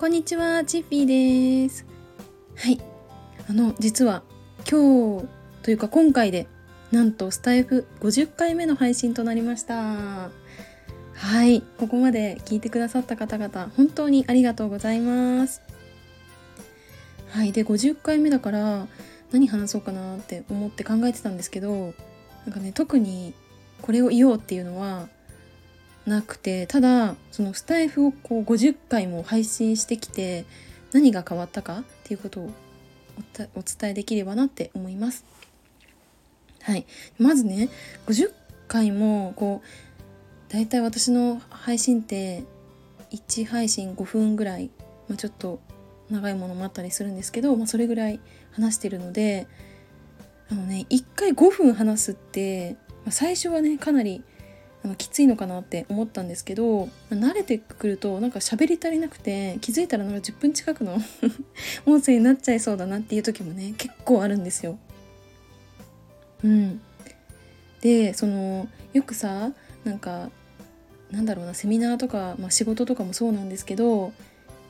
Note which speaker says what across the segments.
Speaker 1: こんにちは、チッピーです。はい。あの、実は今日というか今回でなんとスタイフ50回目の配信となりました。はい。ここまで聞いてくださった方々、本当にありがとうございます。はい。で、50回目だから何話そうかなって思って考えてたんですけど、なんかね、特にこれを言おうっていうのはなくてただそのスタイフをこう50回も配信してきて何が変わったかっていうことをお伝えできればなって思います。はい、まずね50回もこうだいたい私の配信って1配信5分ぐらい、まあ、ちょっと長いものもあったりするんですけど、まあ、それぐらい話してるのであのね1回5分話すって、まあ、最初はねかなりあのきついのかなって思ったんですけど慣れてくるとなんか喋り足りなくて気づいたらなんか10分近くの 音声になっちゃいそうだなっていう時もね結構あるんですよ。うん、でそのよくさなんかなんだろうなセミナーとか、まあ、仕事とかもそうなんですけど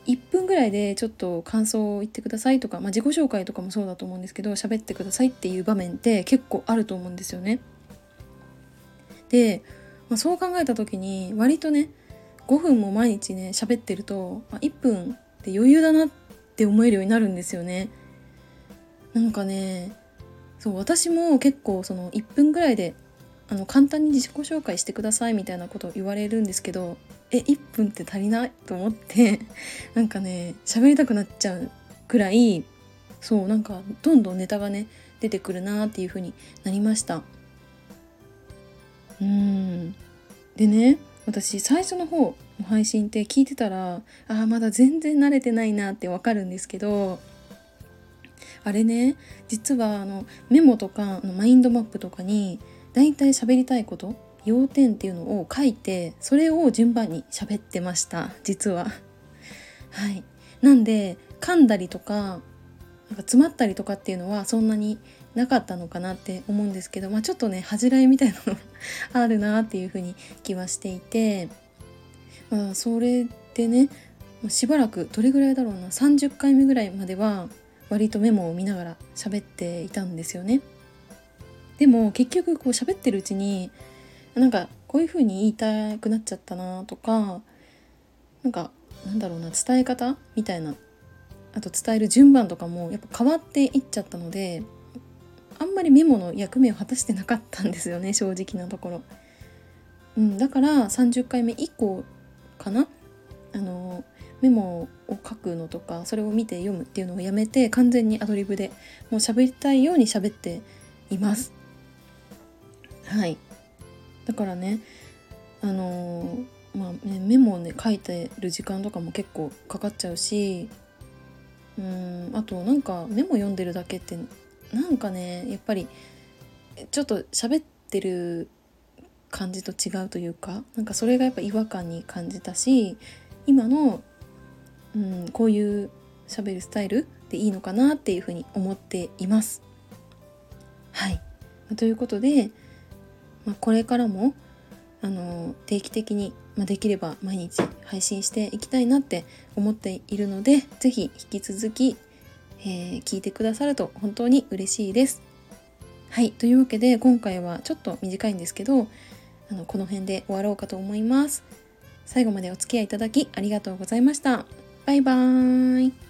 Speaker 1: 1分ぐらいでちょっと感想を言ってくださいとか、まあ、自己紹介とかもそうだと思うんですけど喋ってくださいっていう場面って結構あると思うんですよね。でまあ、そう考えた時に割とね5分も毎日ね喋ってると、まあ、1分って余裕だなって思えるようになるんですよね。なんかねそう私も結構その1分ぐらいであの簡単に自己紹介してくださいみたいなことを言われるんですけどえ1分って足りないと思って なんかね喋りたくなっちゃうくらいそうなんかどんどんネタがね出てくるなっていう風になりました。うんでね私最初の方の配信って聞いてたらああまだ全然慣れてないなってわかるんですけどあれね実はあのメモとかのマインドマップとかにだいたい喋りたいこと要点っていうのを書いてそれを順番に喋ってました実は。はいなんで噛んだりとかなんか詰まったりとかっていうのはそんなになかったのかなって思うんですけど、まあ、ちょっとね恥じらいみたいなの あるなっていうふうに気はしていて、まあ、それでねしばらくどれぐらいだろうな30回目ぐらいまでは割とメモを見ながら喋っていたんですよね。でも結局こう喋ってるうちになんかこういう風に言いたくなっちゃったなとかなんかなんだろうな伝え方みたいなあと伝える順番とかもやっぱ変わっていっちゃったのであんまりメモの役目を果たしてなかったんですよね 正直なところ。うん、だから30回目以降かな？あのメモを書くのとかそれを見て読むっていうのをやめて完全にアドリブでもう喋りたいように喋っています。はいだからねあのまあねメモをね書いてる時間とかも結構かかっちゃうしうんあとなんかメモ読んでるだけってなんかねやっぱりちょっと喋ってる感じと違うというかなんかそれがやっぱ違和感に感じたし今の、うん、こういう喋るスタイルでいいのかなっていうふうに思っています。はいということで、まあ、これからもあの定期的に、まあ、できれば毎日配信していきたいなって思っているので是非引き続きえー、聞いてくださると本当に嬉しいです。はい、というわけで今回はちょっと短いんですけどあのこの辺で終わろうかと思います。最後までお付き合いいただきありがとうございました。バイバーイ。